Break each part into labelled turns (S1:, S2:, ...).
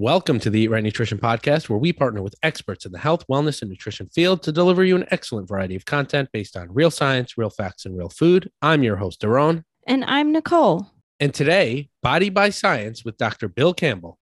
S1: Welcome to the Eat Right Nutrition Podcast, where we partner with experts in the health, wellness, and nutrition field to deliver you an excellent variety of content based on real science, real facts, and real food. I'm your host, Daron.
S2: And I'm Nicole.
S1: And today, Body by Science with Dr. Bill Campbell.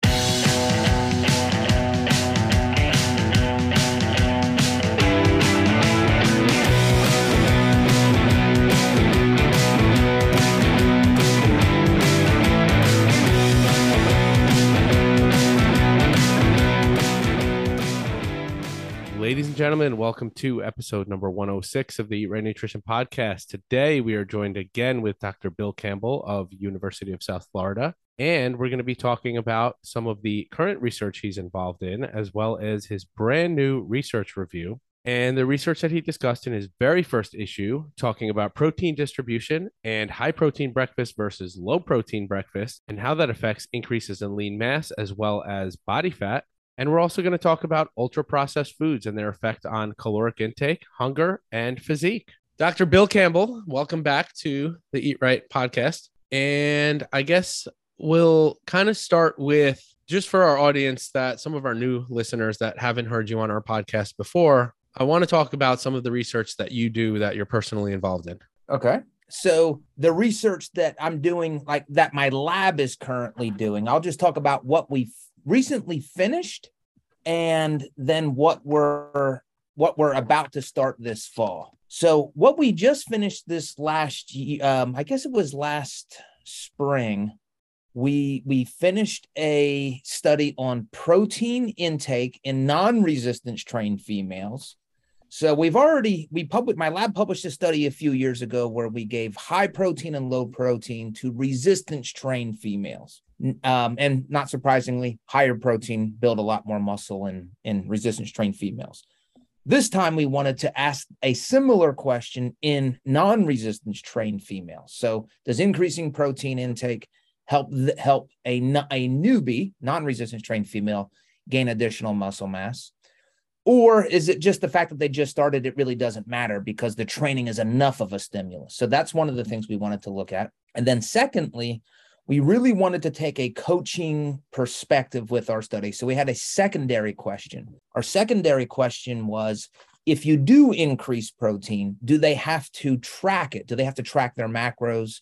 S1: Ladies and gentlemen, welcome to episode number 106 of the Eat Right Nutrition Podcast. Today, we are joined again with Dr. Bill Campbell of University of South Florida, and we're going to be talking about some of the current research he's involved in, as well as his brand new research review and the research that he discussed in his very first issue, talking about protein distribution and high protein breakfast versus low protein breakfast, and how that affects increases in lean mass as well as body fat. And we're also going to talk about ultra processed foods and their effect on caloric intake, hunger, and physique. Dr. Bill Campbell, welcome back to the Eat Right podcast. And I guess we'll kind of start with just for our audience that some of our new listeners that haven't heard you on our podcast before, I want to talk about some of the research that you do that you're personally involved in.
S3: Okay. So the research that I'm doing, like that my lab is currently doing, I'll just talk about what we recently finished and then what we're what we're about to start this fall. So what we just finished this last um I guess it was last spring we we finished a study on protein intake in non-resistance trained females so we've already we published my lab published a study a few years ago where we gave high protein and low protein to resistance trained females um, and not surprisingly, higher protein build a lot more muscle in, in resistance trained females. This time, we wanted to ask a similar question in non resistance trained females. So, does increasing protein intake help help a, a newbie, non resistance trained female, gain additional muscle mass? Or is it just the fact that they just started? It really doesn't matter because the training is enough of a stimulus. So, that's one of the things we wanted to look at. And then, secondly, we really wanted to take a coaching perspective with our study. So we had a secondary question. Our secondary question was if you do increase protein, do they have to track it? Do they have to track their macros?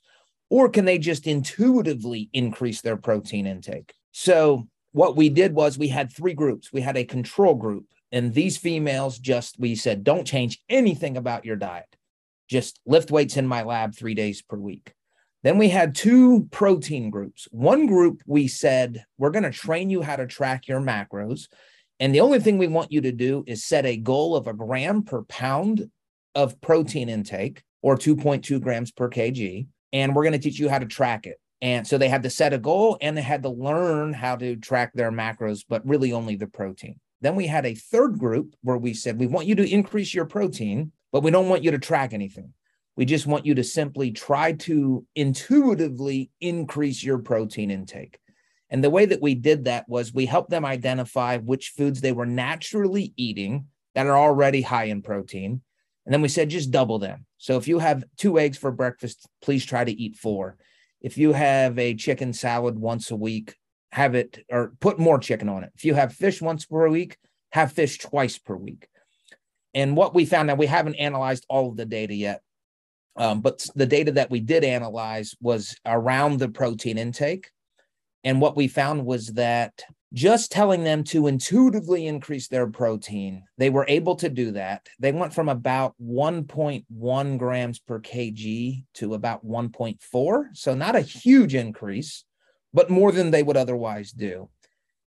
S3: Or can they just intuitively increase their protein intake? So, what we did was we had three groups. We had a control group, and these females just, we said, don't change anything about your diet. Just lift weights in my lab three days per week. Then we had two protein groups. One group, we said, we're going to train you how to track your macros. And the only thing we want you to do is set a goal of a gram per pound of protein intake or 2.2 grams per kg. And we're going to teach you how to track it. And so they had to set a goal and they had to learn how to track their macros, but really only the protein. Then we had a third group where we said, we want you to increase your protein, but we don't want you to track anything. We just want you to simply try to intuitively increase your protein intake. And the way that we did that was we helped them identify which foods they were naturally eating that are already high in protein. And then we said just double them. So if you have two eggs for breakfast, please try to eat four. If you have a chicken salad once a week, have it or put more chicken on it. If you have fish once per week, have fish twice per week. And what we found that we haven't analyzed all of the data yet, um, but the data that we did analyze was around the protein intake. And what we found was that just telling them to intuitively increase their protein, they were able to do that. They went from about 1.1 grams per kg to about 1.4. So, not a huge increase, but more than they would otherwise do.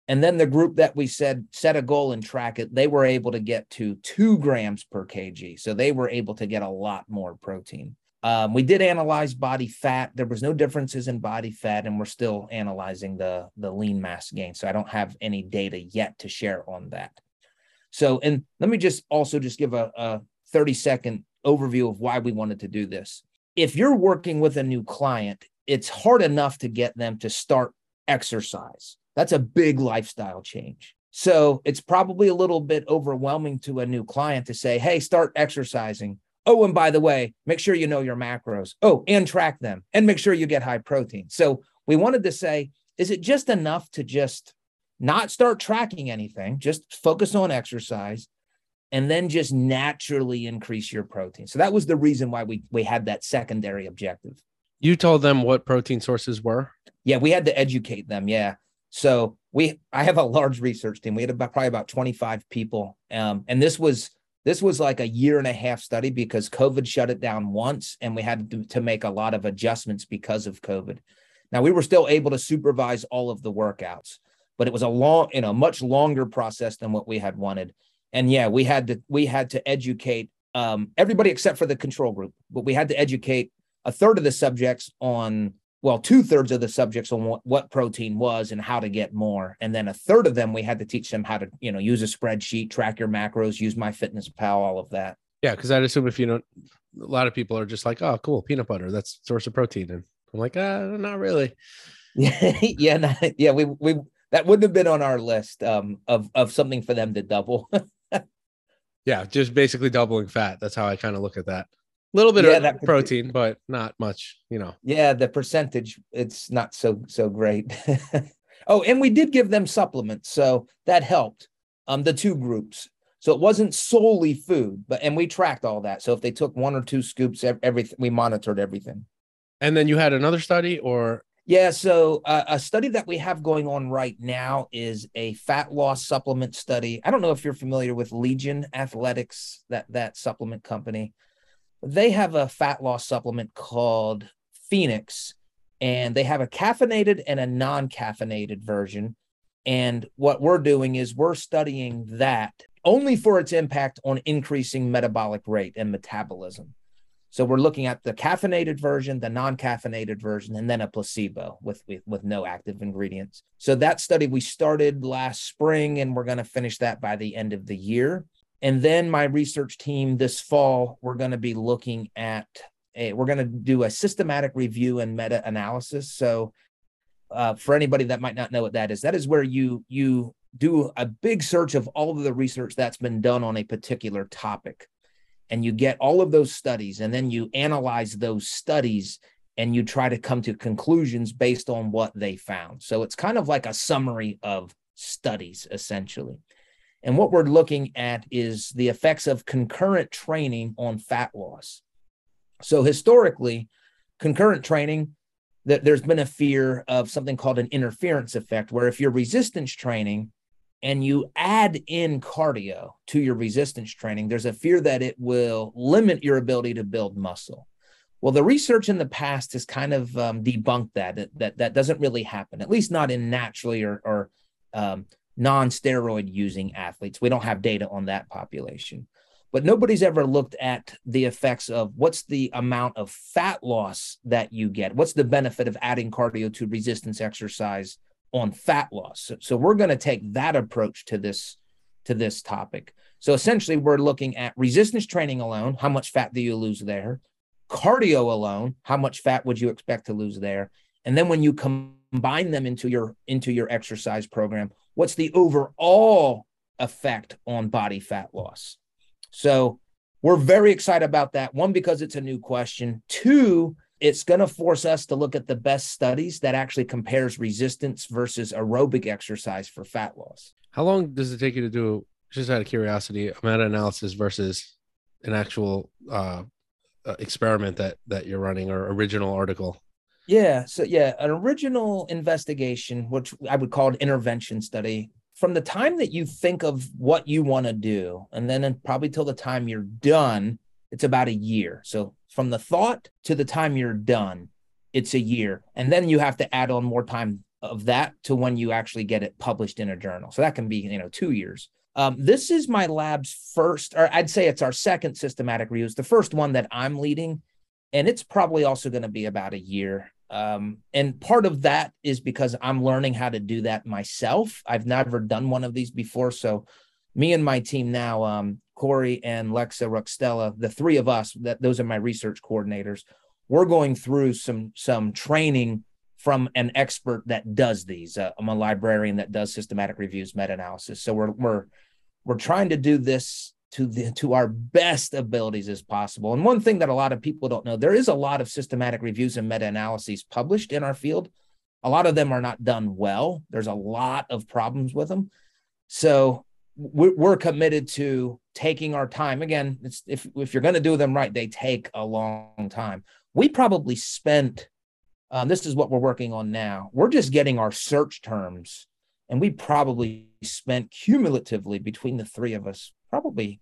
S3: And then the group that we said set a goal and track it, they were able to get to two grams per kg. So they were able to get a lot more protein. Um, we did analyze body fat. There was no differences in body fat, and we're still analyzing the, the lean mass gain. So I don't have any data yet to share on that. So, and let me just also just give a, a 30 second overview of why we wanted to do this. If you're working with a new client, it's hard enough to get them to start exercise that's a big lifestyle change. So it's probably a little bit overwhelming to a new client to say, hey, start exercising. Oh, and by the way, make sure you know your macros. Oh, and track them and make sure you get high protein. So we wanted to say, is it just enough to just not start tracking anything, just focus on exercise and then just naturally increase your protein. So that was the reason why we we had that secondary objective.
S1: You told them what protein sources were?
S3: Yeah, we had to educate them. Yeah. So we I have a large research team. We had about probably about 25 people. Um, and this was this was like a year and a half study because COVID shut it down once and we had to, make a lot of adjustments because of COVID. Now we were still able to supervise all of the workouts, but it was a long, you know, much longer process than what we had wanted. And yeah, we had to we had to educate um, everybody except for the control group, but we had to educate a third of the subjects on well two thirds of the subjects on what, what protein was and how to get more. And then a third of them we had to teach them how to you know use a spreadsheet track your macros use MyFitnessPal all of that.
S1: Yeah because i'd assume if you don't a lot of people are just like oh cool peanut butter that's source of protein. And i'm like uh not really.
S3: Yeah yeah not, yeah we we that wouldn't have been on our list um of of something for them to double.
S1: Yeah just basically doubling fat. That's how i kind of look at that little bit yeah, of that protein, but not much, you know.
S3: Yeah, the percentage it's not so so great. oh, and we did give them supplements, so that helped. Um, the two groups. So it wasn't solely food, but and we tracked all that. So if they took one or two scoops, everything we monitored everything.
S1: And then you had another study, or
S3: yeah, so uh, a study that we have going on right now is a fat loss supplement study. I don't know if you're familiar with Legion Athletics, that that supplement company they have a fat loss supplement called Phoenix, and they have a caffeinated and a non caffeinated version. And what we're doing is we're studying that only for its impact on increasing metabolic rate and metabolism. So we're looking at the caffeinated version, the non-caffeinated version, and then a placebo with, with, with no active ingredients. So that study we started last spring, and we're going to finish that by the end of the year. And then my research team this fall, we're going to be looking at a, we're going to do a systematic review and meta analysis. So, uh, for anybody that might not know what that is, that is where you you do a big search of all of the research that's been done on a particular topic, and you get all of those studies, and then you analyze those studies and you try to come to conclusions based on what they found. So it's kind of like a summary of studies, essentially. And what we're looking at is the effects of concurrent training on fat loss. So historically, concurrent training, that there's been a fear of something called an interference effect, where if you're resistance training and you add in cardio to your resistance training, there's a fear that it will limit your ability to build muscle. Well, the research in the past has kind of um, debunked that, that that doesn't really happen, at least not in naturally or or um, non-steroid using athletes. We don't have data on that population. But nobody's ever looked at the effects of what's the amount of fat loss that you get. What's the benefit of adding cardio to resistance exercise on fat loss? So, so we're going to take that approach to this to this topic. So essentially we're looking at resistance training alone, how much fat do you lose there? Cardio alone, how much fat would you expect to lose there? And then when you combine them into your into your exercise program, what's the overall effect on body fat loss? So we're very excited about that. One, because it's a new question. Two, it's going to force us to look at the best studies that actually compares resistance versus aerobic exercise for fat loss.
S1: How long does it take you to do, just out of curiosity, a meta analysis versus an actual uh, uh, experiment that that you're running or original article?
S3: Yeah. So, yeah, an original investigation, which I would call an intervention study, from the time that you think of what you want to do, and then probably till the time you're done, it's about a year. So, from the thought to the time you're done, it's a year. And then you have to add on more time of that to when you actually get it published in a journal. So, that can be, you know, two years. Um, this is my lab's first, or I'd say it's our second systematic. It's the first one that I'm leading, and it's probably also going to be about a year. Um, and part of that is because I'm learning how to do that myself. I've never done one of these before. So, me and my team now, um, Corey and Lexa Ruxtella, the three of us, that those are my research coordinators. We're going through some some training from an expert that does these. Uh, I'm a librarian that does systematic reviews, meta analysis. So we're we're we're trying to do this to the to our best abilities as possible. And one thing that a lot of people don't know, there is a lot of systematic reviews and meta-analyses published in our field, a lot of them are not done well. There's a lot of problems with them. So we're committed to taking our time. Again, if if you're going to do them right, they take a long time. We probably spent. Um, this is what we're working on now. We're just getting our search terms, and we probably spent cumulatively between the three of us probably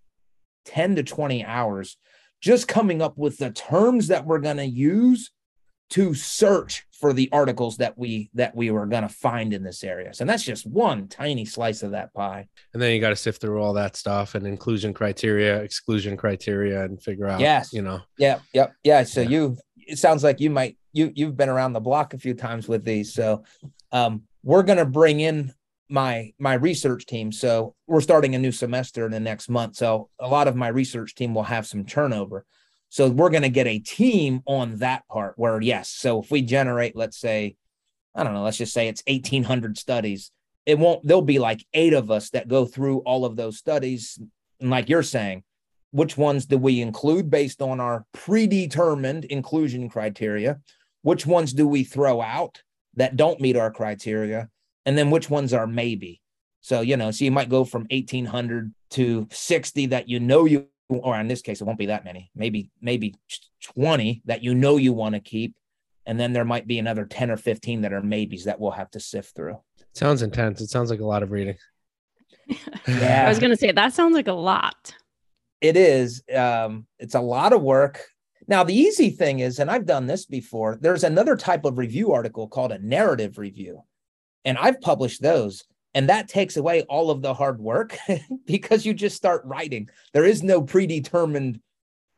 S3: 10 to 20 hours just coming up with the terms that we're going to use to search for the articles that we that we were going to find in this area. So and that's just one tiny slice of that pie.
S1: And then you got to sift through all that stuff and inclusion criteria, exclusion criteria, and figure out.
S3: Yes.
S1: You know.
S3: Yeah. Yep. Yeah. So yeah. you, it sounds like you might you you've been around the block a few times with these. So, um, we're going to bring in my my research team. So we're starting a new semester in the next month. So a lot of my research team will have some turnover. So we're going to get a team on that part where, yes. So if we generate, let's say, I don't know, let's just say it's 1800 studies, it won't, there'll be like eight of us that go through all of those studies. And like you're saying, which ones do we include based on our predetermined inclusion criteria? Which ones do we throw out that don't meet our criteria? And then which ones are maybe? So, you know, so you might go from 1800 to 60 that you know you or in this case, it won't be that many, maybe, maybe 20 that you know you want to keep. And then there might be another 10 or 15 that are maybes that we'll have to sift through.
S1: Sounds intense. It sounds like a lot of reading.
S2: yeah. I was going to say that sounds like a lot.
S3: It is. Um, it's a lot of work. Now, the easy thing is, and I've done this before, there's another type of review article called a narrative review. And I've published those. And that takes away all of the hard work because you just start writing. There is no predetermined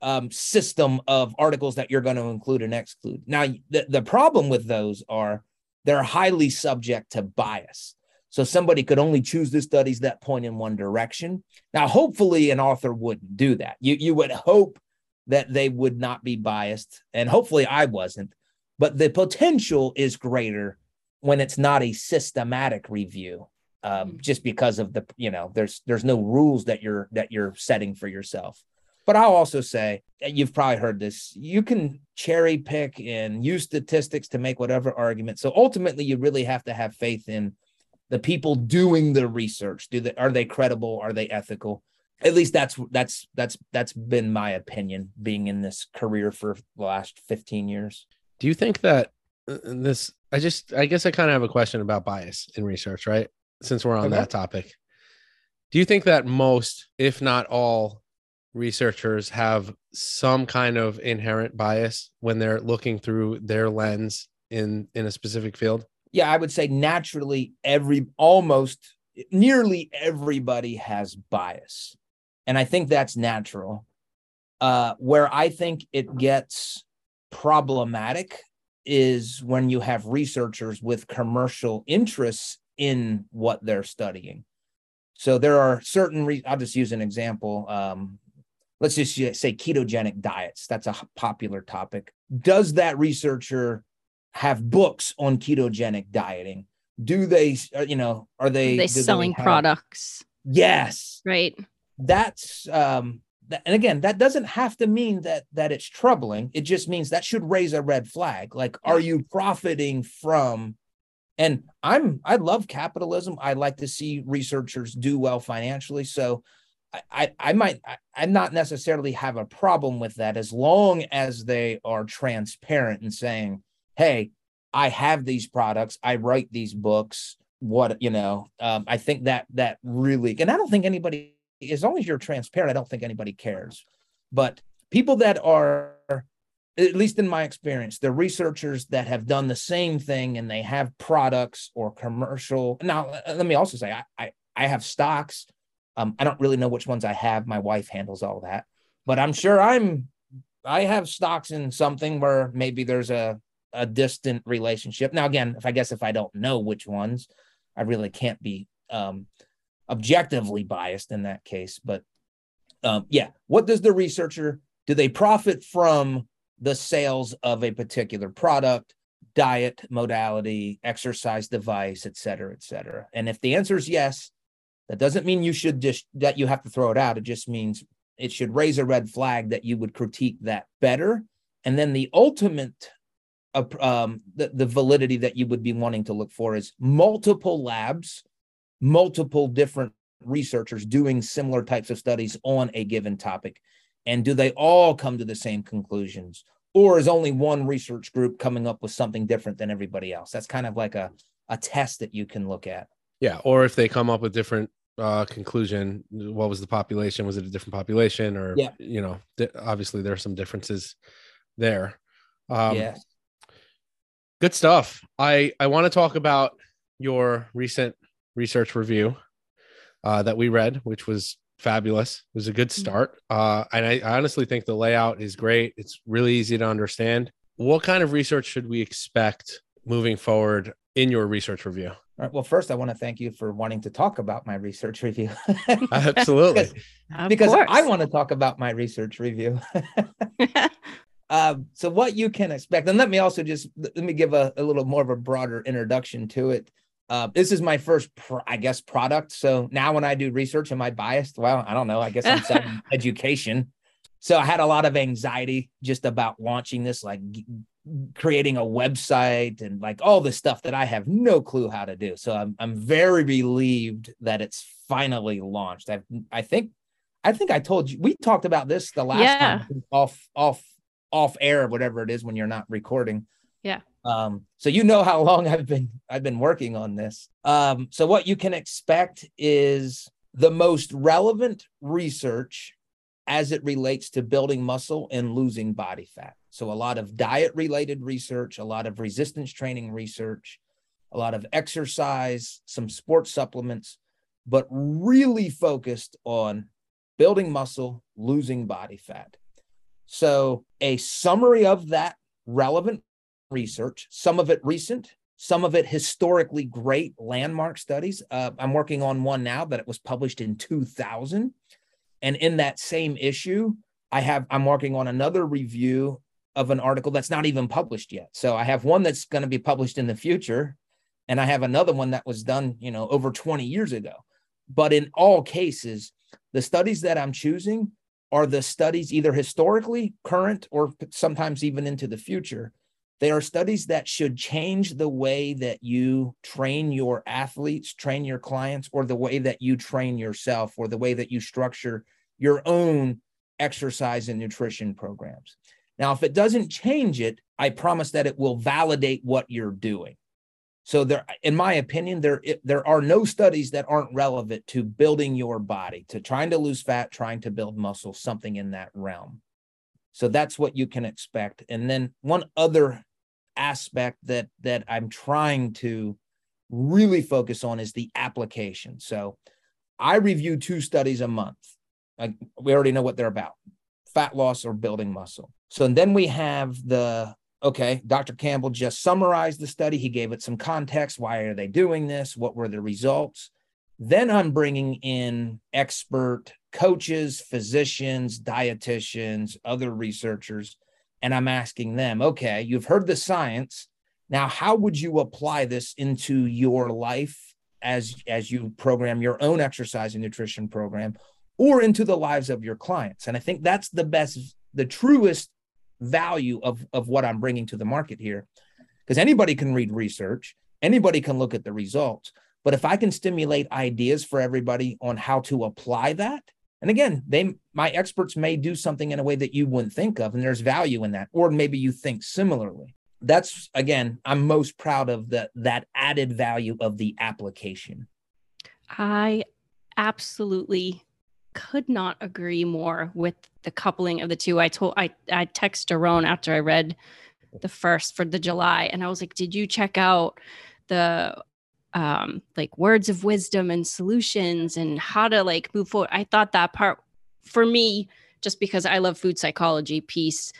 S3: um, system of articles that you're going to include and exclude. Now, the, the problem with those are they're highly subject to bias. So somebody could only choose the studies that point in one direction. Now, hopefully, an author wouldn't do that. You you would hope that they would not be biased, and hopefully, I wasn't. But the potential is greater when it's not a systematic review um, mm. just because of the you know there's there's no rules that you're that you're setting for yourself. But i'll also say you've probably heard this you can cherry pick and use statistics to make whatever argument. So ultimately you really have to have faith in the people doing the research. Do they are they credible? Are they ethical? At least that's that's that's that's been my opinion being in this career for the last 15 years.
S1: Do you think that uh, this i just i guess i kind of have a question about bias in research right since we're on okay. that topic. Do you think that most, if not all, researchers have some kind of inherent bias when they're looking through their lens in in a specific field?
S3: Yeah, I would say naturally every almost nearly everybody has bias. And I think that's natural. Uh, where I think it gets problematic is when you have researchers with commercial interests in what they're studying. So there are certain, re- I'll just use an example. Um, let's just say ketogenic diets. That's a popular topic. Does that researcher have books on ketogenic dieting? Do they, uh, you know, are they,
S2: are they selling they have, products?
S3: Yes.
S2: Right.
S3: That's, um, and again, that doesn't have to mean that that it's troubling. It just means that should raise a red flag. Like, are you profiting from and I'm I love capitalism. I like to see researchers do well financially. So I, I, I might I, I not necessarily have a problem with that as long as they are transparent and saying, hey, I have these products, I write these books. What you know, um, I think that that really, and I don't think anybody, as long as you're transparent, I don't think anybody cares. But people that are at least in my experience, the researchers that have done the same thing and they have products or commercial. Now, let me also say, I I, I have stocks. Um, I don't really know which ones I have. My wife handles all that, but I'm sure I'm. I have stocks in something where maybe there's a a distant relationship. Now, again, if I guess if I don't know which ones, I really can't be um, objectively biased in that case. But um, yeah, what does the researcher do? They profit from the sales of a particular product, diet, modality, exercise device, et cetera, et cetera. And if the answer is yes, that doesn't mean you should just that you have to throw it out. It just means it should raise a red flag that you would critique that better. And then the ultimate a, um, the, the validity that you would be wanting to look for is multiple labs, multiple different researchers doing similar types of studies on a given topic. And do they all come to the same conclusions? Or is only one research group coming up with something different than everybody else? That's kind of like a, a test that you can look at.
S1: Yeah. Or if they come up with different uh conclusion what was the population was it a different population or
S3: yeah.
S1: you know th- obviously there are some differences there um
S3: yeah.
S1: good stuff i i want to talk about your recent research review uh that we read which was fabulous it was a good start uh and I, I honestly think the layout is great it's really easy to understand what kind of research should we expect moving forward in your research review
S3: All right. Well, first, I want to thank you for wanting to talk about my research review.
S1: absolutely
S2: Of
S3: because. I want to talk about my research review. Um, so what you can expect, and let me also just let me give a, a little more of a broader introduction to it. Uh, this is my first, pro- I guess, product. So now when I do research, am I biased? Well, I don't know. I guess I'm selling education. So I had a lot of anxiety just about launching this, like g- creating a website and like all this stuff that I have no clue how to do. So I'm I'm very relieved that it's finally launched. I I think I think I told you we talked about this the last
S2: Yeah.
S3: time off off off air, whatever it is when you're not recording.
S2: Yeah.
S3: Um, so you know how long I've been I've been working on this. Um, so what you can expect is the most relevant research as it relates to building muscle and losing body fat. So a lot of diet related research, a lot of resistance training research, a lot of exercise, some sports supplements, but really focused on building muscle, losing body fat. So, a summary of that relevant research, some of it recent, some of it historically great landmark studies. Uh, I'm working on one now that it was published in 2000. And in that same issue, I have I'm working on another review of an article that's not even published yet. So I have one that's going to be published in the future, and I have another one that was done, you know, over 20 years ago. But in all cases, the studies that I'm choosing are the studies either historically, current, or sometimes even into the future. They are studies that should change the way that you train your athletes, train your clients, or the way that you train yourself, or the way that you structure your own exercise and nutrition programs. Now, if it doesn't change it, I promise that it will validate what you're doing. So there, in my opinion, there there are no studies that aren't relevant to building your body, to trying to lose fat, trying to build muscle, something in that realm. So that's what you can expect. And then one other aspect that that I'm trying to really focus on is the application. So I review two studies a month. Like we already know what they're about fat loss or building muscle. So then we have the okay, Dr. Campbell just summarized the study. He gave it some context. Why are they doing this? What were the results? Then I'm bringing in expert coaches, physicians, dietitians, other researchers, and I'm asking them, okay, you've heard the science. Now, how would you apply this into your life as, as you program your own exercise and nutrition program or into the lives of your clients? And I think that's the best, the truest value of, of what I'm bringing to the market here. Because anybody can read research, anybody can look at the results. But if I can stimulate ideas for everybody on how to apply that, and again, they my experts may do something in a way that you wouldn't think of, and there's value in that, or maybe you think similarly. That's again, I'm most proud of the that added value of the application.
S2: I absolutely could not agree more with the coupling of the two. I told I I texted Daron after I read the first for the July, and I was like, "Did you check out the um like words of wisdom and solutions and how to like move forward?" I thought that part for me, just because I love food psychology piece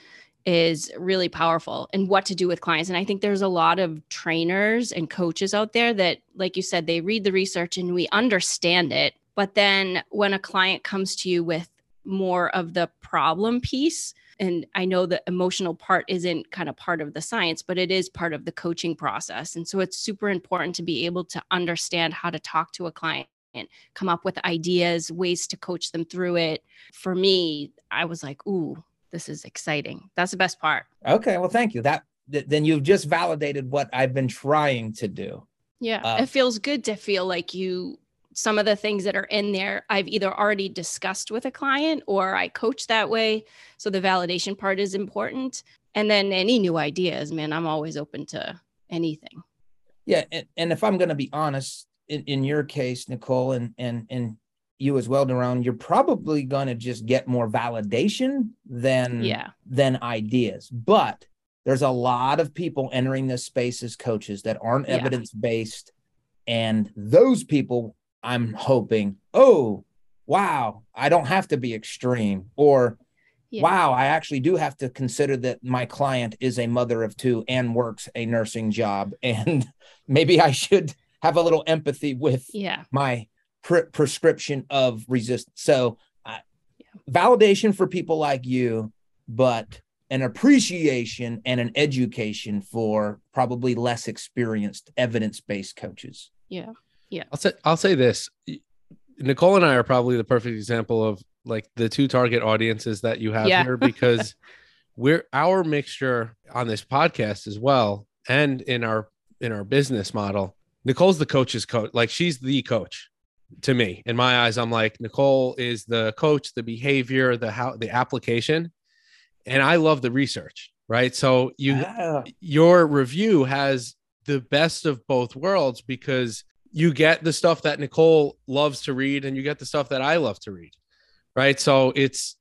S2: is really powerful and what to do with clients. And I think there's a lot of trainers and coaches out there that, like you said, they read the research and we understand it. But then when a client comes to you with more of the problem piece, and I know the emotional part isn't kind of part of the science, but it is part of the coaching process. And so it's super important to be able to understand how to talk to a client come up with ideas, ways to coach them through it. For me, I was like, ooh, this is exciting. That's the best part.
S3: Okay, well, thank you. That th- then you've just validated what I've been trying to do.
S2: Yeah.
S3: Uh,
S2: it feels good to feel like you some of the things that are in there I've either already discussed with a client or I coach that way. So the validation part is important. And then any new ideas, man, I'm always open to anything.
S3: Yeah, and, and if I'm going to be honest, in, in your case, Nicole, and and and you as well, Daron, you're probably going to just get more validation than
S2: Yeah.
S3: than ideas. But there's a lot of people entering this space as coaches that aren't
S2: Yeah.
S3: evidence based, and those people, I'm hoping, oh, wow, I don't have to be extreme, or
S2: Yeah.
S3: wow, I actually do have to consider that my client is a mother of two and works a nursing job, and maybe I should have a little empathy with
S2: Yeah.
S3: my pre- prescription of resistance. So, uh, validation for people like you, but an appreciation and an education for probably less experienced evidence-based coaches.
S2: Yeah.
S1: I'll say I'll say this. Nicole and I are probably the perfect example of like the two target audiences that you have
S2: Yeah.
S1: here because we're our mixture on this podcast as well and in our in our business model. Nicole's the coach's coach. Like she's the coach to me. In my eyes, I'm like Nicole is the coach, the behavior, the how the application. And I love the research, right? So you
S3: Ah,
S1: your review has the best of both worlds because you get the stuff that Nicole loves to read and you get the stuff that I love to read. Right. So it's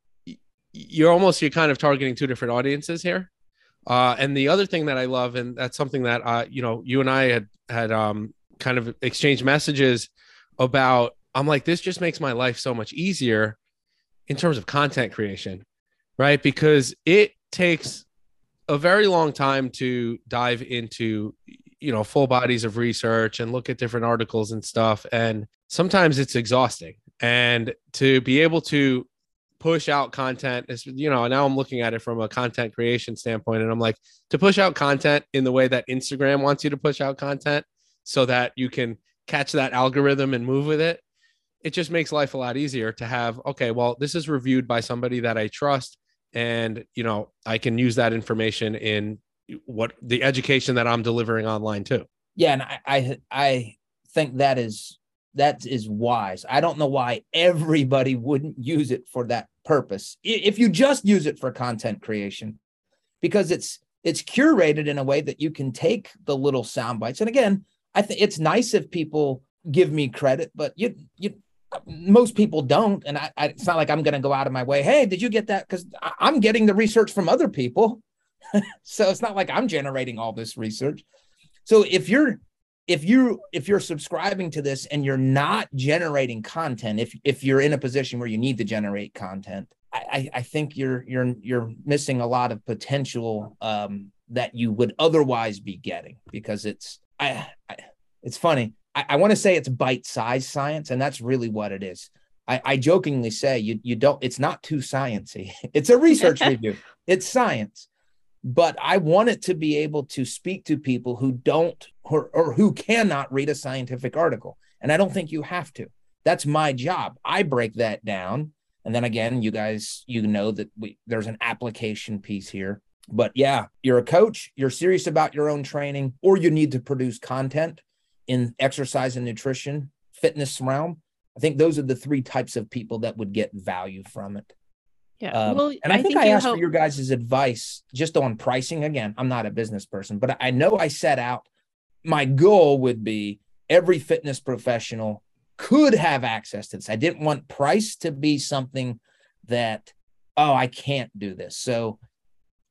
S1: you're almost you're kind of targeting two different audiences here. Uh, and the other thing that I love, and that's something that uh, you know, you and I had had um kind of exchanged messages about. I'm like, this just makes my life so much easier in terms of content creation, right? Because it takes a very long time to dive into you know full bodies of research and look at different articles and stuff and sometimes it's exhausting. And to be able to push out content is you know now i'm looking at it from a content creation standpoint and i'm like to push out content in the way that instagram wants you to push out content so that you can catch that algorithm and move with it it just makes life a lot easier to have okay well this is reviewed by somebody that i trust and you know i can use that information in what the education that i'm delivering online too
S3: yeah, and I, I I think that is that is wise. I don't know why everybody wouldn't use it for that purpose. If you just use it for content creation, because it's it's curated in a way that you can take the little sound bites. And again, I think it's nice if people give me credit, but you you most people don't. And I, I it's not like I'm going to go out of my way. Hey, did you get that? Because I'm getting the research from other people, so it's not like I'm generating all this research. So if you're if you if you're subscribing to this and you're not generating content, if if you're in a position where you need to generate content, I, I, I think you're you're you're missing a lot of potential um, that you would otherwise be getting because it's I, I it's funny. I, I want to say it's bite-sized science, and that's really what it is. I, I jokingly say you you don't it's not too sciency. It's a research review. It's science but I want it to be able to speak to people who don't or, or who cannot read a scientific article. And I don't think you have to. That's my job. I break that down. And then again, you guys, you know that we, there's an application piece here. But yeah, you're a coach, you're serious about your own training, or you need to produce content in exercise and nutrition, fitness realm. I think those are the three types of people that would get value from it.
S2: Yeah.
S3: Um,
S2: well,
S3: and I, think, I asked
S2: help-
S3: for your guys' advice just on pricing. Again, I'm not a business person, but I know I set out my goal would be every fitness professional could have access to this. I didn't want price to be something that, oh, I can't do this. So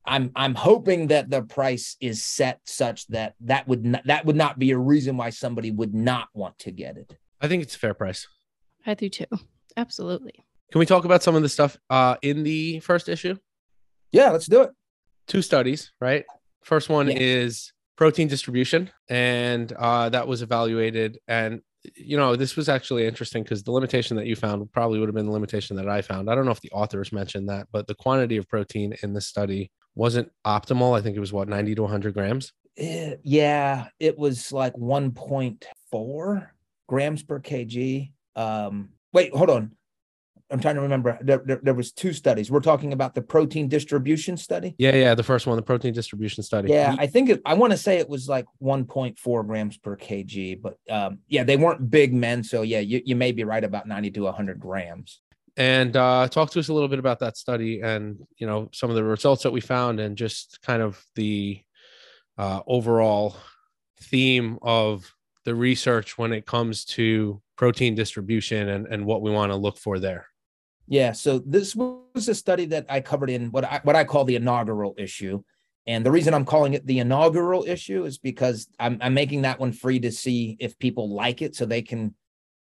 S3: I'm I'm hoping that the price is set such that that would not, that would not be a reason why somebody would not want to get it.
S1: i think it's a fair price
S2: I do too. Absolutely.
S1: Can we talk about some of the stuff uh, in the first issue
S3: Yeah, let's do it.
S1: two studies right first one
S3: Yeah.
S1: is protein distribution and uh, that was evaluated and you know this was actually interesting because the limitation that you found probably would have been the limitation that i found i don't know if the authors mentioned that but the quantity of protein in this study wasn't optimal i think it was what 90 to 100 grams
S3: Eh, yeah, it was like 1.4 grams per kg. Um, wait, hold on. I'm trying to remember. There, there, there, was two studies. We're talking about the protein distribution study.
S1: Yeah, yeah, the first one, the protein distribution study.
S3: Yeah, I think it, I want to say it was like 1.4 grams per kg, but um, yeah, they weren't big men, so yeah, you, you may be right about 90 to 100 grams.
S1: And uh, talk to us a little bit about that study, and you know some of the results that we found, and just kind of the uh, overall theme of the research when it comes to protein distribution and, and what we want to look for there.
S3: Yeah, so this was a study that I covered in what I what I call the inaugural issue. And the reason I'm calling it the inaugural issue is because I'm, I'm making that one free to see if people like it so they can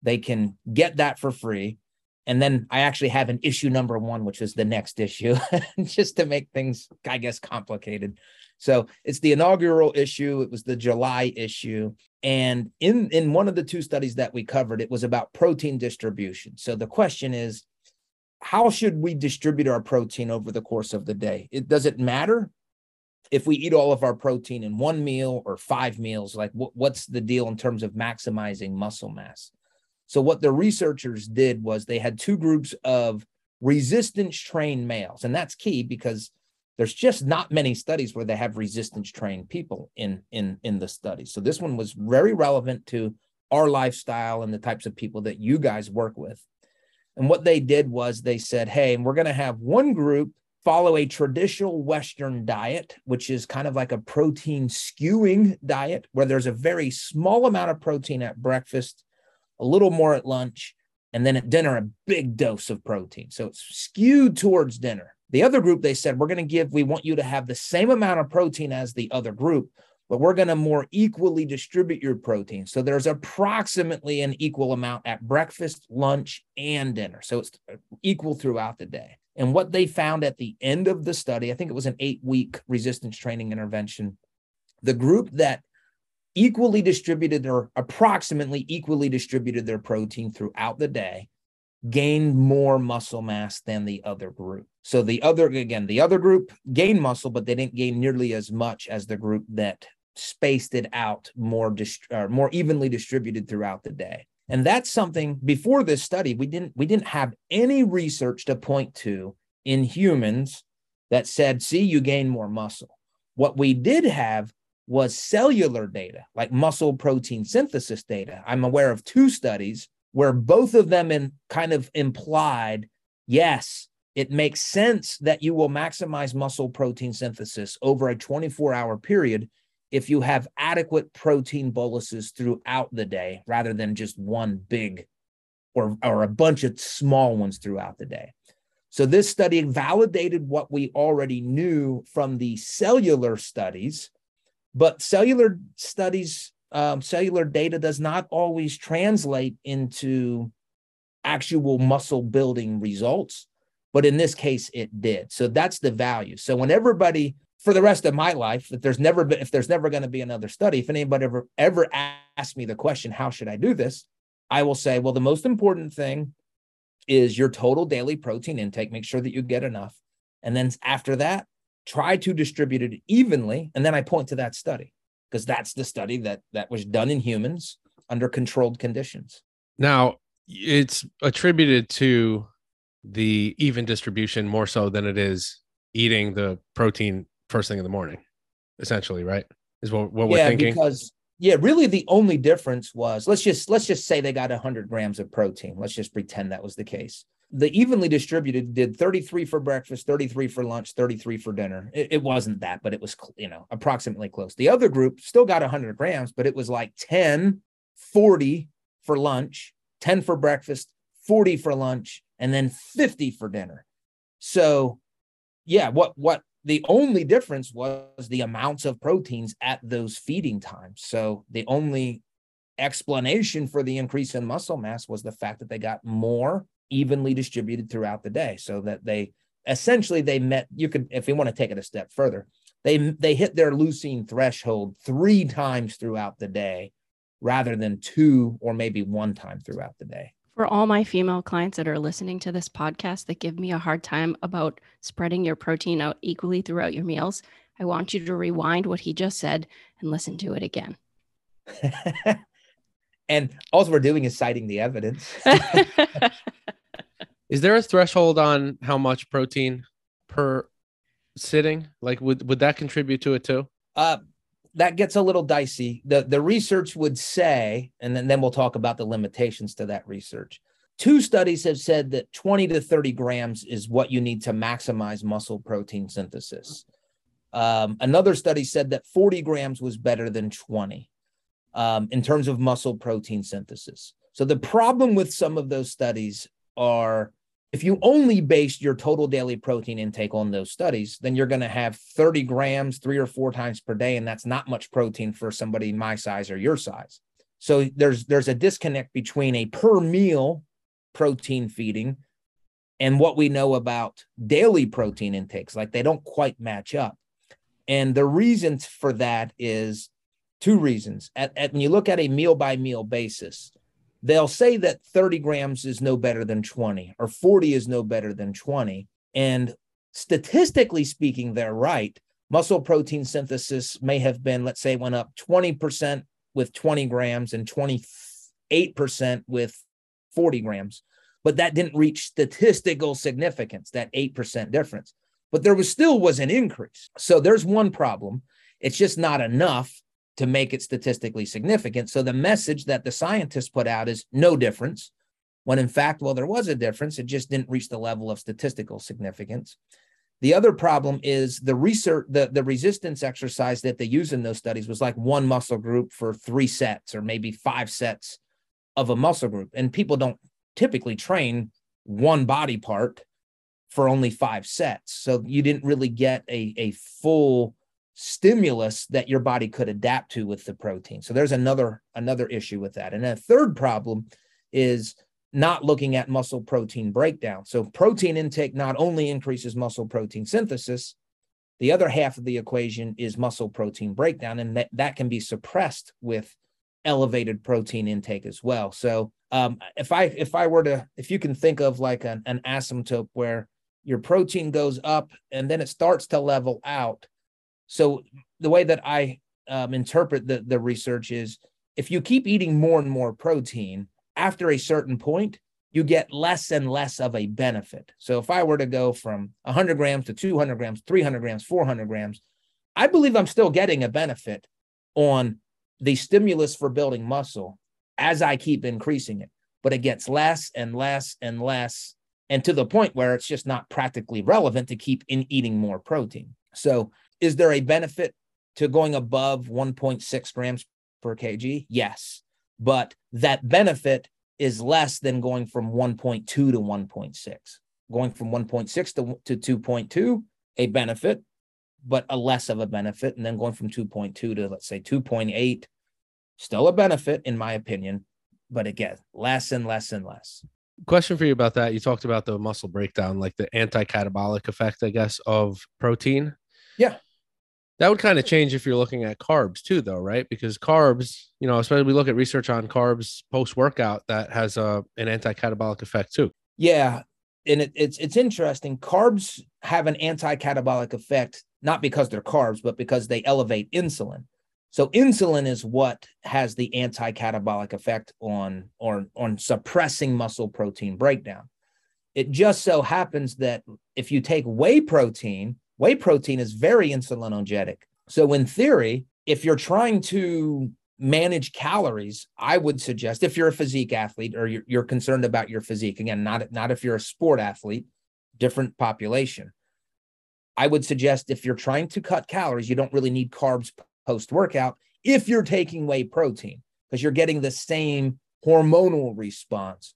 S3: they can get that for free. And then I actually have an issue number one, which is the next issue, just to make things, I guess, complicated. So it's the inaugural issue. It was the July issue. And in, in one of the two studies that we covered, it was about protein distribution. So the question is, how should we distribute our protein over the course of the day? It does it matter if we eat all of our protein in one meal or five meals? Like, what's the deal in terms of maximizing muscle mass? So, what the researchers did was they had two groups of resistance trained males, and that's key because there's just not many studies where they have resistance trained people in in in the study. So this one was very relevant to our lifestyle and the types of people that you guys work with. And what they did was they said, hey, we're going to have one group follow a traditional Western diet, which is kind of like a protein skewing diet, where there's a very small amount of protein at breakfast, a little more at lunch, and then at dinner, a big dose of protein. So it's skewed towards dinner. The other group, they said, we're going to give, we want you to have the same amount of protein as the other group, but we're going to more equally distribute your protein. So there's approximately an equal amount at breakfast, lunch, and dinner. So it's uh, equal throughout the day. And what they found at the end of the study, I think it was an eight week resistance training intervention, the group that equally distributed or approximately equally distributed their protein throughout the day gained more muscle mass than the other group. So the other, again, the other group gained muscle, but they didn't gain nearly as much as the group that spaced it out more dist- more evenly distributed throughout the day. And that's something before this study we didn't we didn't have any research to point to in humans that said see you gain more muscle. What we did have was cellular data, like muscle protein synthesis data. I'm aware of two studies where both of them in kind of implied yes, it makes sense that you will maximize muscle protein synthesis over a 24 hour period if you have adequate protein boluses throughout the day rather than just one big or, or a bunch of small ones throughout the day. So, this study validated what we already knew from the cellular studies, but cellular studies, um, cellular data does not always translate into actual muscle building results. But in this case, it did. So, that's the value. So, when everybody for the rest of my life that there's never been if there's never going to be another study if anybody ever ever asks me the question how should i do this? I will say well the most important thing is your total daily protein intake make sure that you get enough. And then after that try to distribute it evenly and then i point to that study because that's the study that that was done in humans under controlled conditions.
S1: Now it's attributed to the even distribution more so than it is eating the protein first thing in the morning, essentially, right? Is what, what
S3: yeah,
S1: we're thinking.
S3: Yeah, because yeah, really the only difference was let's just let's just say they got 100 grams of protein. Let's just pretend that was the case. The evenly distributed did 33 for breakfast, 33 for lunch, 33 for dinner. It, it wasn't that, but it was you know approximately close. The other group still got 100 grams, but it was like 10, 40 for lunch, 10 for breakfast, 40 for lunch, and then 50 for dinner. So yeah, what what the only difference was the amounts of proteins at those feeding times. So the only explanation for the increase in muscle mass was the fact that they got more evenly distributed throughout the day so that they essentially they met you could if you want to take it a step further they they hit their leucine threshold 3 times throughout the day rather than two or maybe one time throughout the day
S2: for all my female clients that are listening to this podcast that give me a hard time about spreading your protein out equally throughout your meals, I want you to rewind what he just said and listen to it again.
S3: and all we're doing is citing the evidence.
S1: Is there a threshold on how much protein per sitting? Like, would would that contribute to it too?
S3: Uh, that gets a little dicey. The the research would say, and then, then we'll talk about the limitations to that research. Two studies have said that 20 to 30 grams is what you need to maximize muscle protein synthesis. Um, another study said that 40 grams was better than 20 um, in terms of muscle protein synthesis. So the problem with some of those studies are if you only based your total daily protein intake on those studies, then you're going to have 30 grams three or four times per day, and that's not much protein for somebody my size or your size. So there's there's a disconnect between a per meal protein feeding and what we know about daily protein intakes. Like they don't quite match up. And the reason for that is two reasons. At, at, when you look at a meal by meal basis, they'll say that 30 grams is no better than 20 or 40 is no better than 20. And statistically speaking, they're right. Muscle protein synthesis may have been, let's say, went up 20% with 20 grams and 28% with 40 grams, but that didn't reach statistical significance, that 8% difference. But there was still was an increase. So there's one problem. It's just not enough to make it statistically significant. So the message that the scientists put out is no difference, when in fact, well, there was a difference. It just didn't reach the level of statistical significance. The other problem is the research, the, the resistance exercise that they use in those studies was like one muscle group for three sets or maybe five sets of a muscle group. And people don't typically train one body part for only five sets. So you didn't really get a, a full stimulus that your body could adapt to with the protein. So there's another another issue with that. And a third problem is not looking at muscle protein breakdown. So protein intake not only increases muscle protein synthesis, the other half of the equation is muscle protein breakdown and that, that can be suppressed with elevated protein intake as well. So um, if I if I were to if you can think of like an, an asymptote where your protein goes up and then it starts to level out. So the way that I um, interpret the, the research is if you keep eating more and more protein, after a certain point, you get less and less of a benefit. So if I were to go from 100 grams to 200 grams, 300 grams, 400 grams, I believe I'm still getting a benefit on the stimulus for building muscle as I keep increasing it, but it gets less and less and less, and to the point where it's just not practically relevant to keep in eating more protein. So, is there a benefit to going above 1.6 grams per kg? Yes, but that benefit is less than going from 1.2 to 1.6. Going from 1.6 to, to 2.2, a benefit, but a less of a benefit. And then going from 2.2 to let's say 2.8, still a benefit in my opinion, but again, less and less and less.
S1: Question for you about that. You talked about the muscle breakdown, like the anti-catabolic effect, I guess, of protein.
S3: Yeah.
S1: That would kind of change if you're looking at carbs too, though, right? Because carbs, you know, especially we look at research on carbs post workout that has a an anti-catabolic effect too.
S3: Yeah, and it, it's it's interesting. Carbs have an anti-catabolic effect not because they're carbs, but because they elevate insulin. So insulin is what has the anti-catabolic effect on or on suppressing muscle protein breakdown. It just so happens that if you take whey protein, whey protein is very insulinogenic. So in theory, if you're trying to manage calories, I would suggest if you're a physique athlete or you're, you're concerned about your physique, again, not, not if you're a sport athlete, different population. I would suggest if you're trying to cut calories, you don't really need carbs post workout if you're taking whey protein because you're getting the same hormonal response.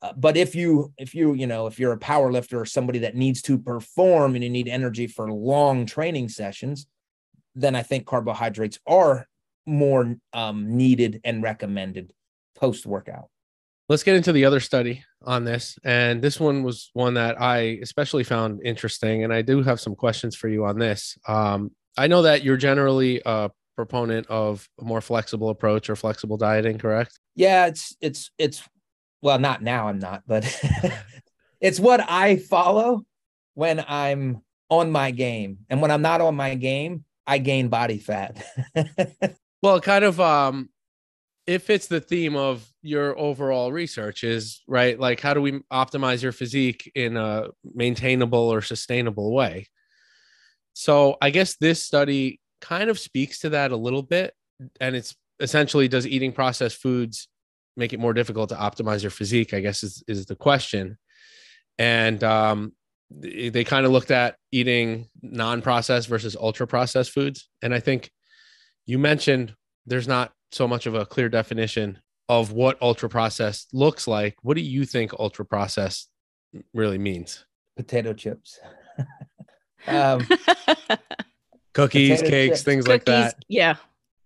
S3: Uh, but if you if you you know if you're a power lifter or somebody that needs to perform and you need energy for long training sessions, then I think carbohydrates are more um, needed and recommended post workout.
S1: Let's get into the other study on this. And this one was one that I especially found interesting. And I do have some questions for you on this. Um, I know that you're generally a proponent of a more flexible approach or flexible dieting, correct?
S3: Yeah, it's it's it's well, not now I'm not, but it's what I follow when I'm on my game. And when I'm not on my game, I gain body fat.
S1: well, kind of um it fits the theme of your overall research is right like how do we optimize your physique in a maintainable or sustainable way so i guess this study kind of speaks to that a little bit and it's essentially does eating processed foods make it more difficult to optimize your physique i guess is, is the question and um, they, they kind of looked at eating non-processed versus ultra processed foods and i think you mentioned there's not so much of a clear definition of what ultra processed looks like. What do you think ultra processed really means?
S3: Potato chips. um,
S1: cookies, cakes, chips. things cookies, like that.
S2: Yeah.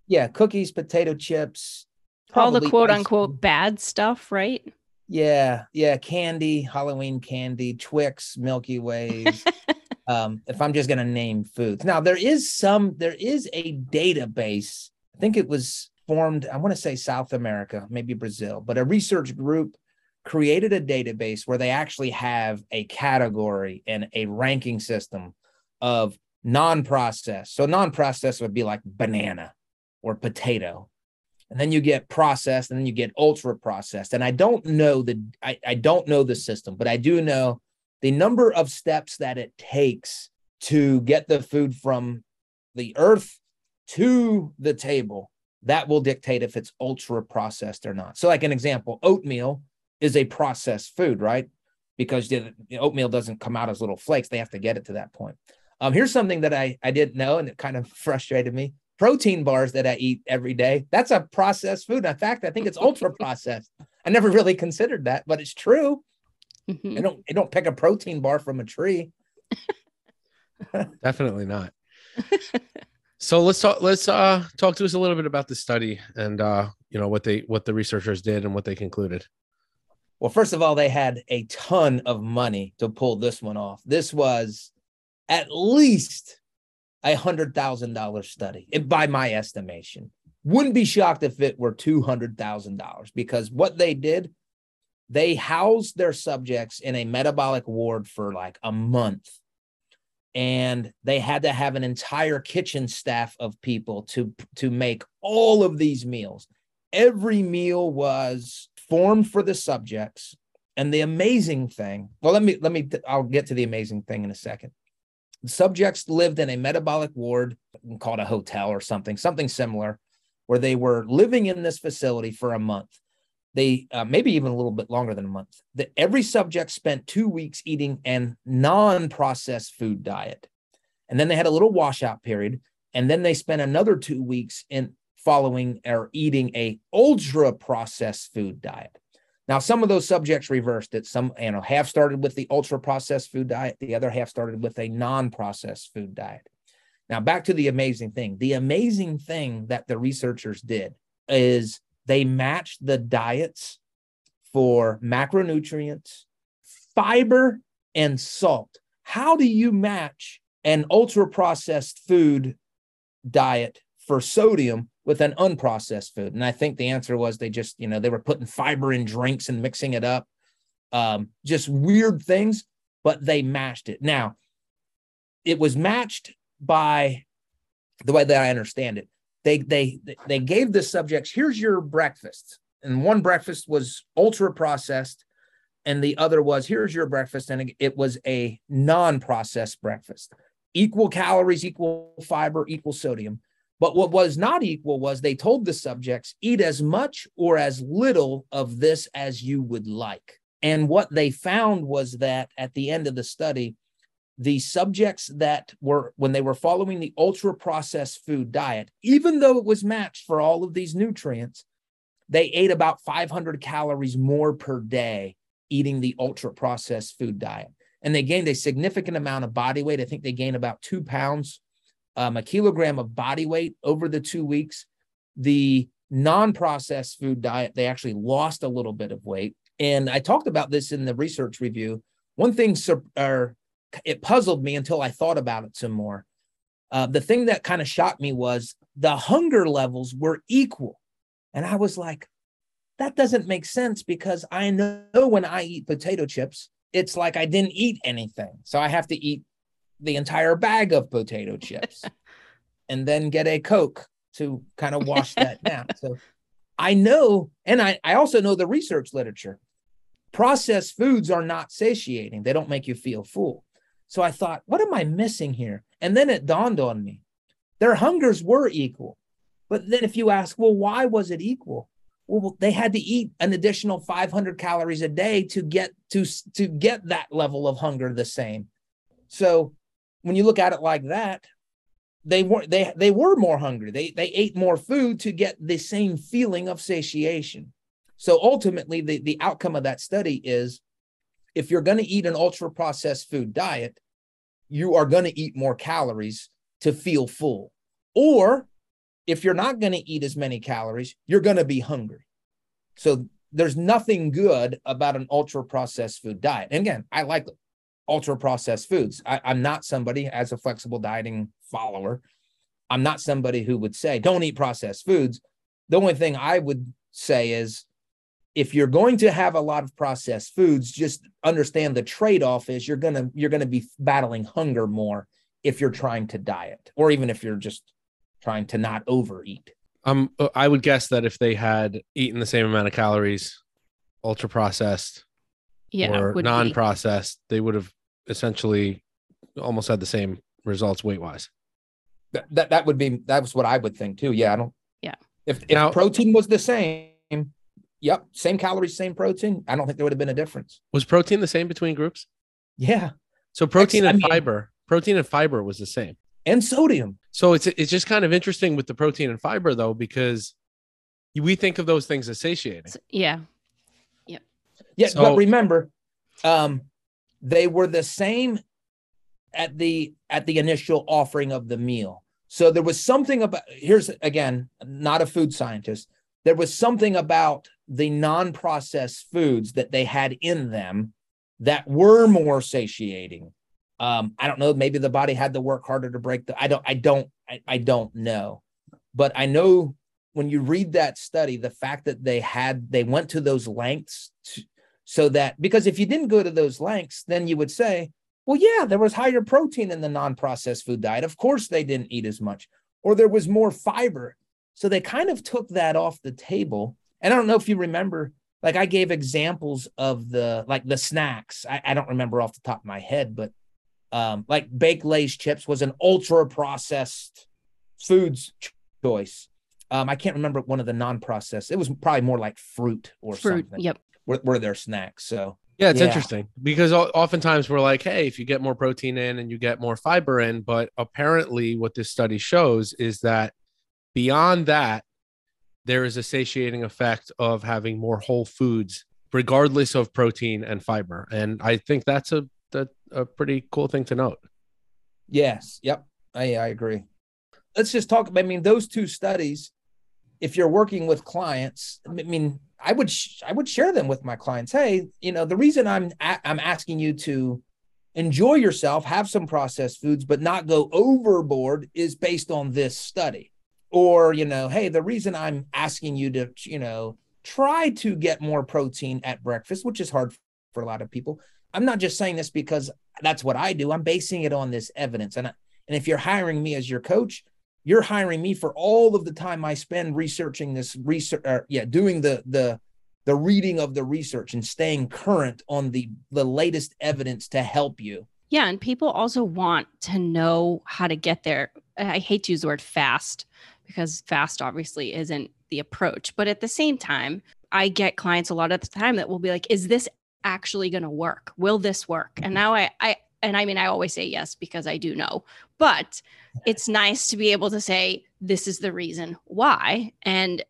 S3: Yeah. Cookies, potato chips.
S2: All the quote unquote bad stuff, right?
S3: Yeah. Yeah. Candy, Halloween candy, Twix, Milky Ways. um, if I'm just going to name foods. Now, there is some, there is a database. I think it was formed, I want to say South America, maybe Brazil, but a research group created a database where they actually have a category and a ranking system of non-processed. So non-processed would be like banana or potato. And then you get processed and then you get ultra processed. And I don't know the I, I don't know the system, but I do know the number of steps that it takes to get the food from the earth to the table that will dictate if it's ultra processed or not. So, like an example, oatmeal is a processed food, right? Because the, oatmeal doesn't come out as little flakes; they have to get it to that point. Um, here's something that I I didn't know, and it kind of frustrated me. Protein bars that I eat every day, that's a processed food. In fact, I think it's ultra processed. I never really considered that, but it's true. Mm-hmm. I don't I don't pick a protein bar from a tree.
S1: Definitely not. So let's talk. Let's uh, talk to us a little bit about the study and uh, you know what they what the researchers did and what they concluded.
S3: Well, first of all, they had a ton of money to pull this one off. This was at least a hundred thousand dollar study, by my estimation. Wouldn't be shocked if it were two hundred thousand dollars because what they did, they housed their subjects in a metabolic ward for like a month. And they had to have an entire kitchen staff of people to to make all of these meals. Every meal was formed for the subjects. And the amazing thing well let me let me i'll get to the amazing thing in a second subjects lived in a metabolic ward called a hotel or something something similar where they were living in this facility for a month. They uh, maybe even a little bit longer than a month. That every subject spent two weeks eating an non-processed food diet. And then they had a little washout period and then they spent another two weeks in following or eating a ultra processed food diet now some of those subjects reversed it. Some you know half started with the ultra processed food diet the other half started with a non-processed food diet. Now back to the amazing thing. The amazing thing that the researchers did is they matched the diets for macronutrients, fiber, and salt. How do you match an ultra processed food diet for sodium with an unprocessed food? And I think the answer was they just, you know, they were putting fiber in drinks and mixing it up. Um, just weird things, but they matched it. Now, it was matched by the way that I understand it they they they gave the subjects here's your breakfast and one breakfast was ultra processed and the other was here's your breakfast and it was a non-processed breakfast equal calories equal fiber equal sodium but what was not equal was they told the subjects eat as much or as little of this as you would like. And what they found was that at the end of the study the subjects that were when they were following the ultra processed food diet even though it was matched for all of these nutrients they ate about 500 calories more per day eating the ultra processed food diet. And they gained a significant amount of body weight. I think they gained about two pounds um, a kilogram of body weight over the two weeks the non-processed food diet they actually lost a little bit of weight and i talked about this in the research review one thing or it puzzled me until I thought about it some more. Uh, the thing that kind of shocked me was the hunger levels were equal. And I was like, that doesn't make sense because I know when I eat potato chips, it's like I didn't eat anything. So I have to eat the entire bag of potato chips and then get a Coke to kind of wash that down. So I know, and I, I also know the research literature. Processed foods are not satiating, they don't make you feel full. So I thought, what am I missing here? And then it dawned on me their hungers were equal. But then if you ask, well, why was it equal? Well, they had to eat an additional 500 calories a day to get to to get that level of hunger the same. So when you look at it like that, they were they they were more hungry. They they ate more food to get the same feeling of satiation. So ultimately, the, the outcome of that study is if you're going to eat an ultra processed food diet, you are going to eat more calories to feel full. Or if you're not going to eat as many calories, you're going to be hungry. So there's nothing good about an ultra processed food diet. And again, I like ultra processed foods. I, am not somebody as a flexible dieting follower. I'm not somebody who would say, don't eat processed foods. The only thing I would say is if you're going to have a lot of processed foods, just understand the trade-off is you're gonna you're gonna be battling hunger more if you're trying to diet, or even if you're just trying to not overeat.
S1: Um, uh, I would guess that if they had eaten the same amount of calories, ultra processed, yeah, or non-processed, be. they would have essentially almost had the same results weight wise.
S3: That, that that would be that was what I would think too. Yeah, I don't.
S2: Yeah.
S3: If, if now, protein was the same, yep, same calories, same protein. I don't think there would have been a difference.
S1: Was protein the same between groups?
S3: Yeah.
S1: So protein Ex- and I mean, fiber, protein and fiber was the same,
S3: and sodium.
S1: So it's it's just kind of interesting with the protein and fiber though because we think of those things as satiating.
S2: Yeah.
S3: Yeah, so, but remember, um, they were the same at the at the initial offering of the meal. So there was something about here's again, not a food scientist. There was something about the non-processed foods that they had in them that were more satiating. Um, I don't know, maybe the body had to work harder to break the I don't I don't I, I don't know. But I know when you read that study, the fact that they had they went to those lengths to, so that because if you didn't go to those lengths, then you would say, well, yeah, there was higher protein in the non processed food diet. Of course, they didn't eat as much, or there was more fiber. So they kind of took that off the table. And I don't know if you remember, like I gave examples of the like the snacks. I, I don't remember off the top of my head, but um, like baked Lay's chips was an ultra processed foods choice. Um, I can't remember one of the non-processed. It was probably more like fruit or fruit, something.
S2: Yep.
S3: Were, were their snacks. So
S1: yeah, it's yeah. interesting because oftentimes we're like, hey, if you get more protein in and you get more fiber in, but apparently what this study shows is that beyond that, there is a satiating effect of having more whole foods, regardless of protein and fiber. And I think that's a, a, a pretty cool thing to note.
S3: Yes. Yep. I, I agree. Let's just talk. I mean, those two studies, if you're working with clients, I mean, I would sh- I would share them with my clients. Hey, you know, the reason I'm a- I'm asking you to enjoy yourself, have some processed foods, but not go overboard is based on this study. Or, you know, hey, the reason I'm asking you to, you know, try to get more protein at breakfast, which is hard for a lot of people. I'm not just saying this because that's what I do. I'm basing it on this evidence. And and if you're hiring me as your coach, you're hiring me for all of the time I spend researching this research, or, yeah, doing the the the reading of the research and staying current on the the latest evidence to help you.
S2: Yeah, and people also want to know how to get there. I hate to use the word fast because fast obviously isn't the approach, but at the same time, I get clients a lot of the time that will be like, "Is this actually going to work? Will this work?" And mm-hmm. now I I and I mean I always say yes because I do know, but it's nice to be able to say, this is the reason why, and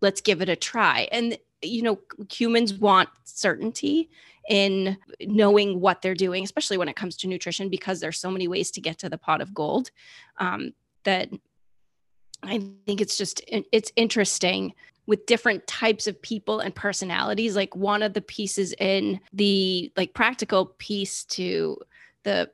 S2: let's give it a try. And, you know, humans want certainty in knowing what they're doing, especially when it comes to nutrition, because there's so many ways to get to the pot of gold um, that I think it's just it's interesting with different types of people and personalities. Like one of the pieces in the like practical piece to the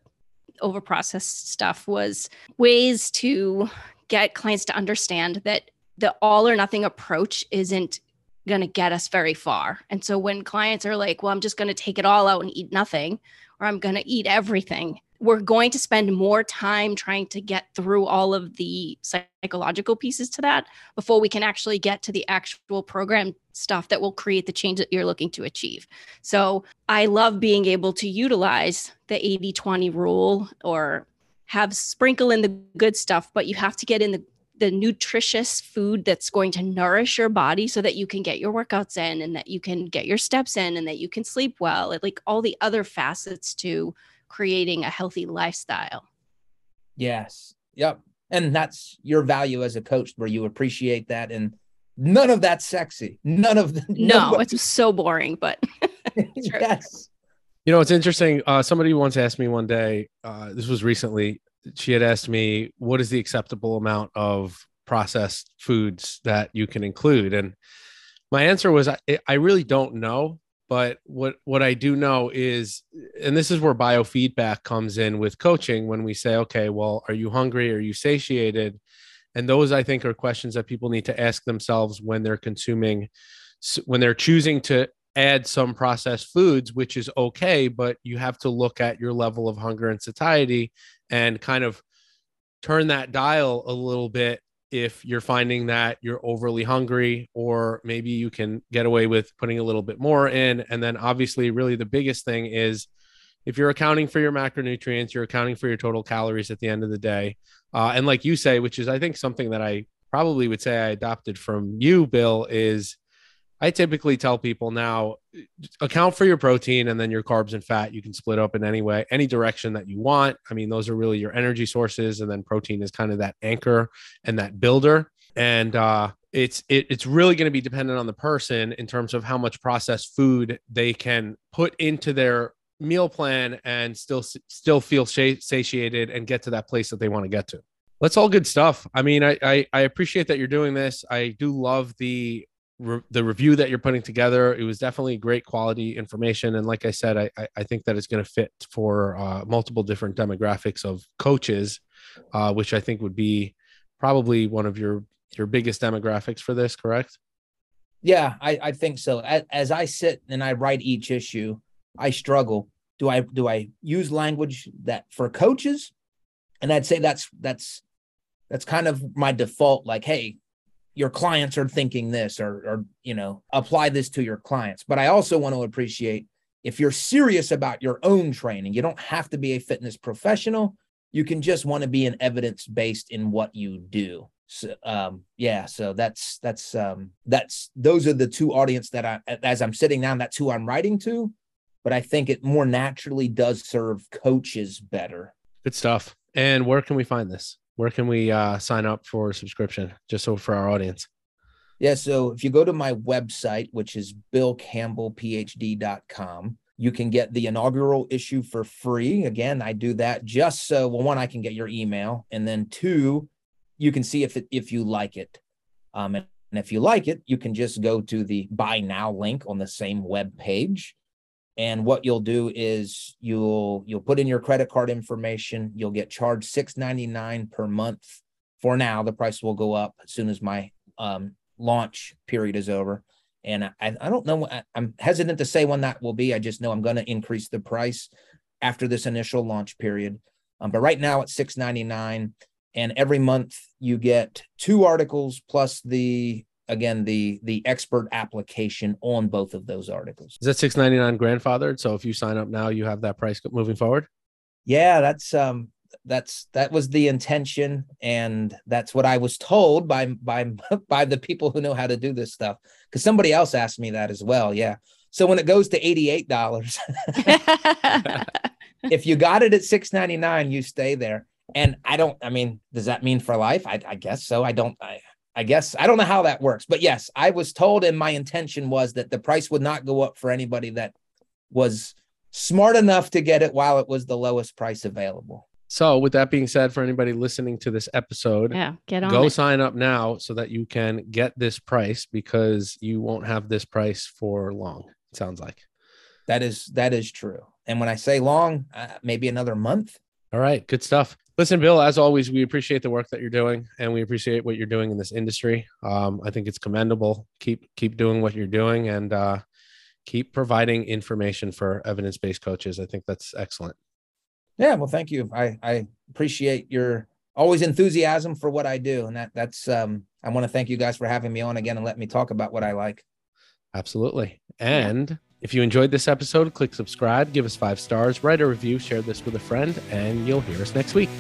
S2: overprocessed stuff was ways to get clients to understand that the all or nothing approach isn't going to get us very far. And so when clients are like, well, I'm just going to take it all out and eat nothing, or I'm going to eat everything, we're going to spend more time trying to get through all of the psychological pieces to that before we can actually get to the actual program stuff that will create the change that you're looking to achieve. So I love being able to utilize the 80 20 rule or have sprinkle in the good stuff, but you have to get in the the nutritious food that's going to nourish your body so that you can get your workouts in and that you can get your steps in and that you can sleep well like all the other facets to creating a healthy lifestyle.
S3: Yes. Yep. And that's your value as a coach where you appreciate that and none of that's sexy. None of the
S2: No, it's so boring, but
S3: yes.
S1: You know, it's interesting. Uh, somebody once asked me one day, uh, this was recently, she had asked me, what is the acceptable amount of processed foods that you can include? And my answer was, I, I really don't know but what what I do know is, and this is where biofeedback comes in with coaching. When we say, okay, well, are you hungry? Are you satiated? And those I think are questions that people need to ask themselves when they're consuming, when they're choosing to add some processed foods, which is okay, but you have to look at your level of hunger and satiety and kind of turn that dial a little bit if you're finding that you're overly hungry, or maybe you can get away with putting a little bit more in. And then, obviously, really the biggest thing is if you're accounting for your macronutrients, you're accounting for your total calories at the end of the day. Uh, and like you say, which is, I think, something that I probably would say I adopted from you, Bill, is I typically tell people now account for your protein and then your carbs and fat. You can split up in any way, any direction that you want. I mean, those are really your energy sources, and then protein is kind of that anchor and that builder. And uh, it's it, it's really going to be dependent on the person in terms of how much processed food they can put into their meal plan and still still feel satiated and get to that place that they want to get to. That's all good stuff. I mean, I, I, I appreciate that you're doing this. I do love the re- the review that you're putting together. It was definitely great quality information, and like I said, I I think that it's going to fit for uh, multiple different demographics of coaches, uh, which I think would be probably one of your your biggest demographics for this. Correct?
S3: Yeah, I, I think so. As, as I sit and I write each issue, I struggle. Do I do I use language that for coaches? And I'd say that's that's that's kind of my default. Like, hey, your clients are thinking this or or you know apply this to your clients. But i also want to appreciate if you're serious about your own training you don't have to be a fitness professional. You can just want to be an evidence based in what you do. So um yeah so that's that's um that's those are the two audience that i as i'm sitting down that's who i'm writing to. But i think it more naturally does serve coaches better.
S1: Good stuff. And where can we find this where can we uh, sign up for subscription just so for our audience?
S3: Yeah, so if you go to my website, which is billcampbellphd.com, you can get the inaugural issue for free. Again, I do that just so well, one, I can get your email, and then two, you can see if it if you like it. Um, and if you like it, you can just go to the buy now link on the same web page and what you'll do is you'll you'll put in your credit card information. You'll get charged 6.99 per month. For now the price will go up as soon as my um, launch period is over. And I, I don't know I, i'm hesitant to say when that will be. I just know i'm going to increase the price after this initial launch period. Um, but right now it's 6.99 and every month you get two articles plus the again the the expert application on both of those articles.
S1: Is that 699 grandfathered? So if you sign up now, you have that price moving forward?
S3: Yeah, that's um that's that was the intention and that's what I was told by by by the people who know how to do this stuff cuz somebody else asked me that as well. Yeah. So when it goes to $88 if you got it at 699 you stay there and I don't I mean does that mean for life? I, I guess so. I don't I I guess I don't know how that works, but yes, I was told, and my intention was that the price would not go up for anybody that was smart enough to get it while it was the lowest price available.
S1: So, with that being said, for anybody listening to this episode,
S2: yeah, get on.
S1: Go
S2: it.
S1: sign up now so that you can get this price because you won't have this price for long. It sounds like
S3: that is that is true. And when I say long, uh, maybe another month.
S1: All right, good stuff. Listen, Bill, as always, we appreciate the work that you're doing and we appreciate what you're doing in this industry. Um, I think it's commendable. Keep keep doing what you're doing and uh, keep providing information for evidence-based coaches. I think that's excellent.
S3: Yeah, well, thank you. I I appreciate your always enthusiasm for what I do, and that that's um. I want to thank you guys for having me on again and let me talk about what I like.
S1: Absolutely. And if you enjoyed this episode, click subscribe, give us five stars, write a review, share this with a friend, and you'll hear us next week.